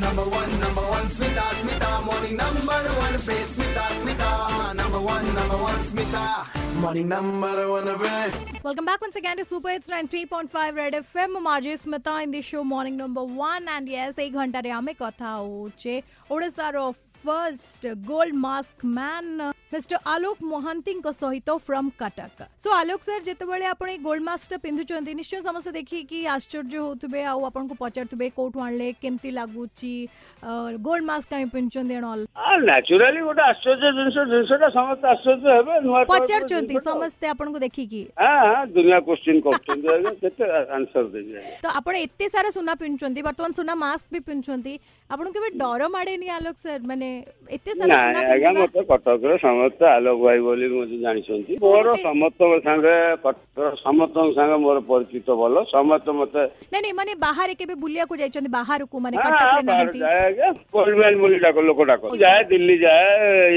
number one, number one, Smita, Smita, morning number one, play Smita, Smita, number one, number one, Smita, morning number one, play. Welcome back once again to Super Hits 93.5 Red FM. I'm Smita in the show Morning Number One, and yes, एक घंटा रे आमे कथा होचे ओडिसा रो first gold mask man mister Alok ମହାନ୍ତିଙ୍କ ସହିତ from Cuttack so Alok sir ଯେତେବେଳେ ଆପଣ ଏଇ ଗୋଲ୍ଡ ମାସ୍କଟା ପିନ୍ଧୁଛନ୍ତି ନିଶ୍ଚୟ ସମସ୍ତେ ଦେଖିକି ଆଶ୍ଚର୍ଯ୍ୟ ହେଉଥିବେ ଆଉ ଆପଣଙ୍କୁ ପଚାରୁଥିବେ କୋଉଠୁ ଆଣିଲେ କେମିତି ଲାଗୁଛି ଗୋଲ୍ଡ ମାସ୍କ କାହିଁ ପିନ୍ଧୁଛନ୍ତି ନ୍ୟାଚୁରାଲି ଗୋଟେ ଆଶ୍ଚର୍ଯ୍ୟ ଜିନିଷ ଜିନିଷଟା ସମସ୍ତେ ଆଶ୍ଚର୍ଯ୍ୟ ହେବେ ନୂଆ ପଚାରୁଛନ୍ତି ସମସ୍ତେ ଆପଣଙ୍କୁ ଦେଖିକି ଦୁନିଆ କୋଶ୍ଚିନ୍ କରୁଛନ୍ତି କେତେ ଆନ୍ସର ଦେବି ତ ଆପଣ ଏତେ ସାରା ସୁନା ପିନ୍ଧୁଛନ୍ତି ବର୍ତ୍ତମାନ ସୁନା ମାସ୍କ ବି ପିନ୍ଧୁଛନ୍ତି ଆପଣଙ୍କୁ କେବେ ଡର ମାଡ଼େନି ଆଲୋକ ସାର୍ ମାନେ ମାନେ ଏତେ ଆଜ୍ଞା ମତେ କଟକର ସମସ୍ତେ ଆଲୋକ ଭାଇ ବୋଲି ମୋତେ ଜାଣିଛନ୍ତି ମୋର ସମସ୍ତଙ୍କ ସାଙ୍ଗେ କଟକ ସମସ୍ତଙ୍କ ସାଙ୍ଗେ ମୋର ପରିଚିତ ଭଲ ସମସ୍ତେ ମତେ ନାଇଁ ନାଇଁ ମାନେ ବାହାରେ କେବେ ବୁଲିବାକୁ ଯାଇଛନ୍ତି ବାହାରକୁ ମାନେ କଟକରେ ନାହାନ୍ତି ପରିମାଣ ବୋଲି ଡାକ ଲୋକ ଡାକ ଯାଏ ଦିଲ୍ଲୀ ଯାଏ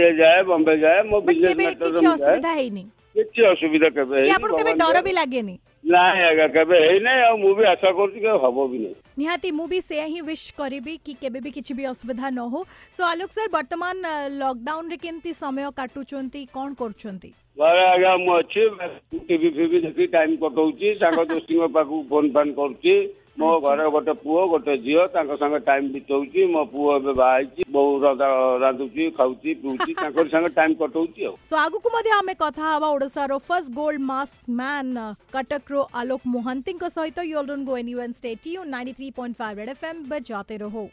ଇଏ ଯାଏ ବମ୍ବେ ଯାଏ ମୋ ବିଜନେସ୍ ମ୍ୟାଟର୍ କିଛି ଅସୁବିଧା ହେଇନି କିଛି ଅସୁବିଧା କେବେ ଆପଣଙ୍କୁ କେବେ ଡର ବି ଲାଗେନି ନାଇଁ ଆଜ୍ଞା କେବେ ହେଇନାହିଁ ଆଉ ମୁଁ ବି ଆଶା କରୁଛି କେବେ ହବ ବି ନାହିଁ ନିହାତି ମୁଁ ବି ସେୟା ହିଁ ୱିଶ୍ କରିବି କି କେବେ ବି କିଛି ବି ଅସୁବିଧା ନ ହଉ ସୋ ଆଲୋକ ସାର୍ ବର୍ତ୍ତମାନ ଲକଡାଉନରେ କେମିତି ସମୟ କାଟୁଛନ୍ତି କ'ଣ କରୁଛନ୍ତି ଘରେ ଆଜ୍ଞା ମୁଁ ଅଛି ଟିଭି ଫିଭି ଦେଖି ଟାଇମ୍ କଟଉଛି ସାଙ୍ଗ ଦୋସ୍ତିଙ୍କ ପାଖକୁ ଫୋନ୍ ଫାନ୍ କରୁଛି ମୋ ଘରେ ଗୋଟେ ପୁଅ ଗୋଟେ ଝିଅ ତାଙ୍କ ସାଙ୍ଗେ ଟାଇମ୍ ବିତଉଛି ମୋ ପୁଅ ଏବେ ବାହା ହେଇଛି ବୋଉ ରାନ୍ଧୁଛି ଖାଉଛି ପିଉଛି ତାଙ୍କରି ସାଙ୍ଗେ ଟାଇମ୍ କଟଉଛି ଆଉ ସୋ ଆଗକୁ ମଧ୍ୟ ଆମେ କଥା ହେବା ଓଡ଼ିଶାର ଫର୍ଷ୍ଟ ଗୋଲ୍ଡ ମାସ୍କ ମ୍ୟାନ୍ କଟକର ଆଲୋକ ମହାନ୍ତିଙ୍କ ସହିତ you all don't go anywhere stay tuned 93.5 red FM ବଜାତେ ରହୋ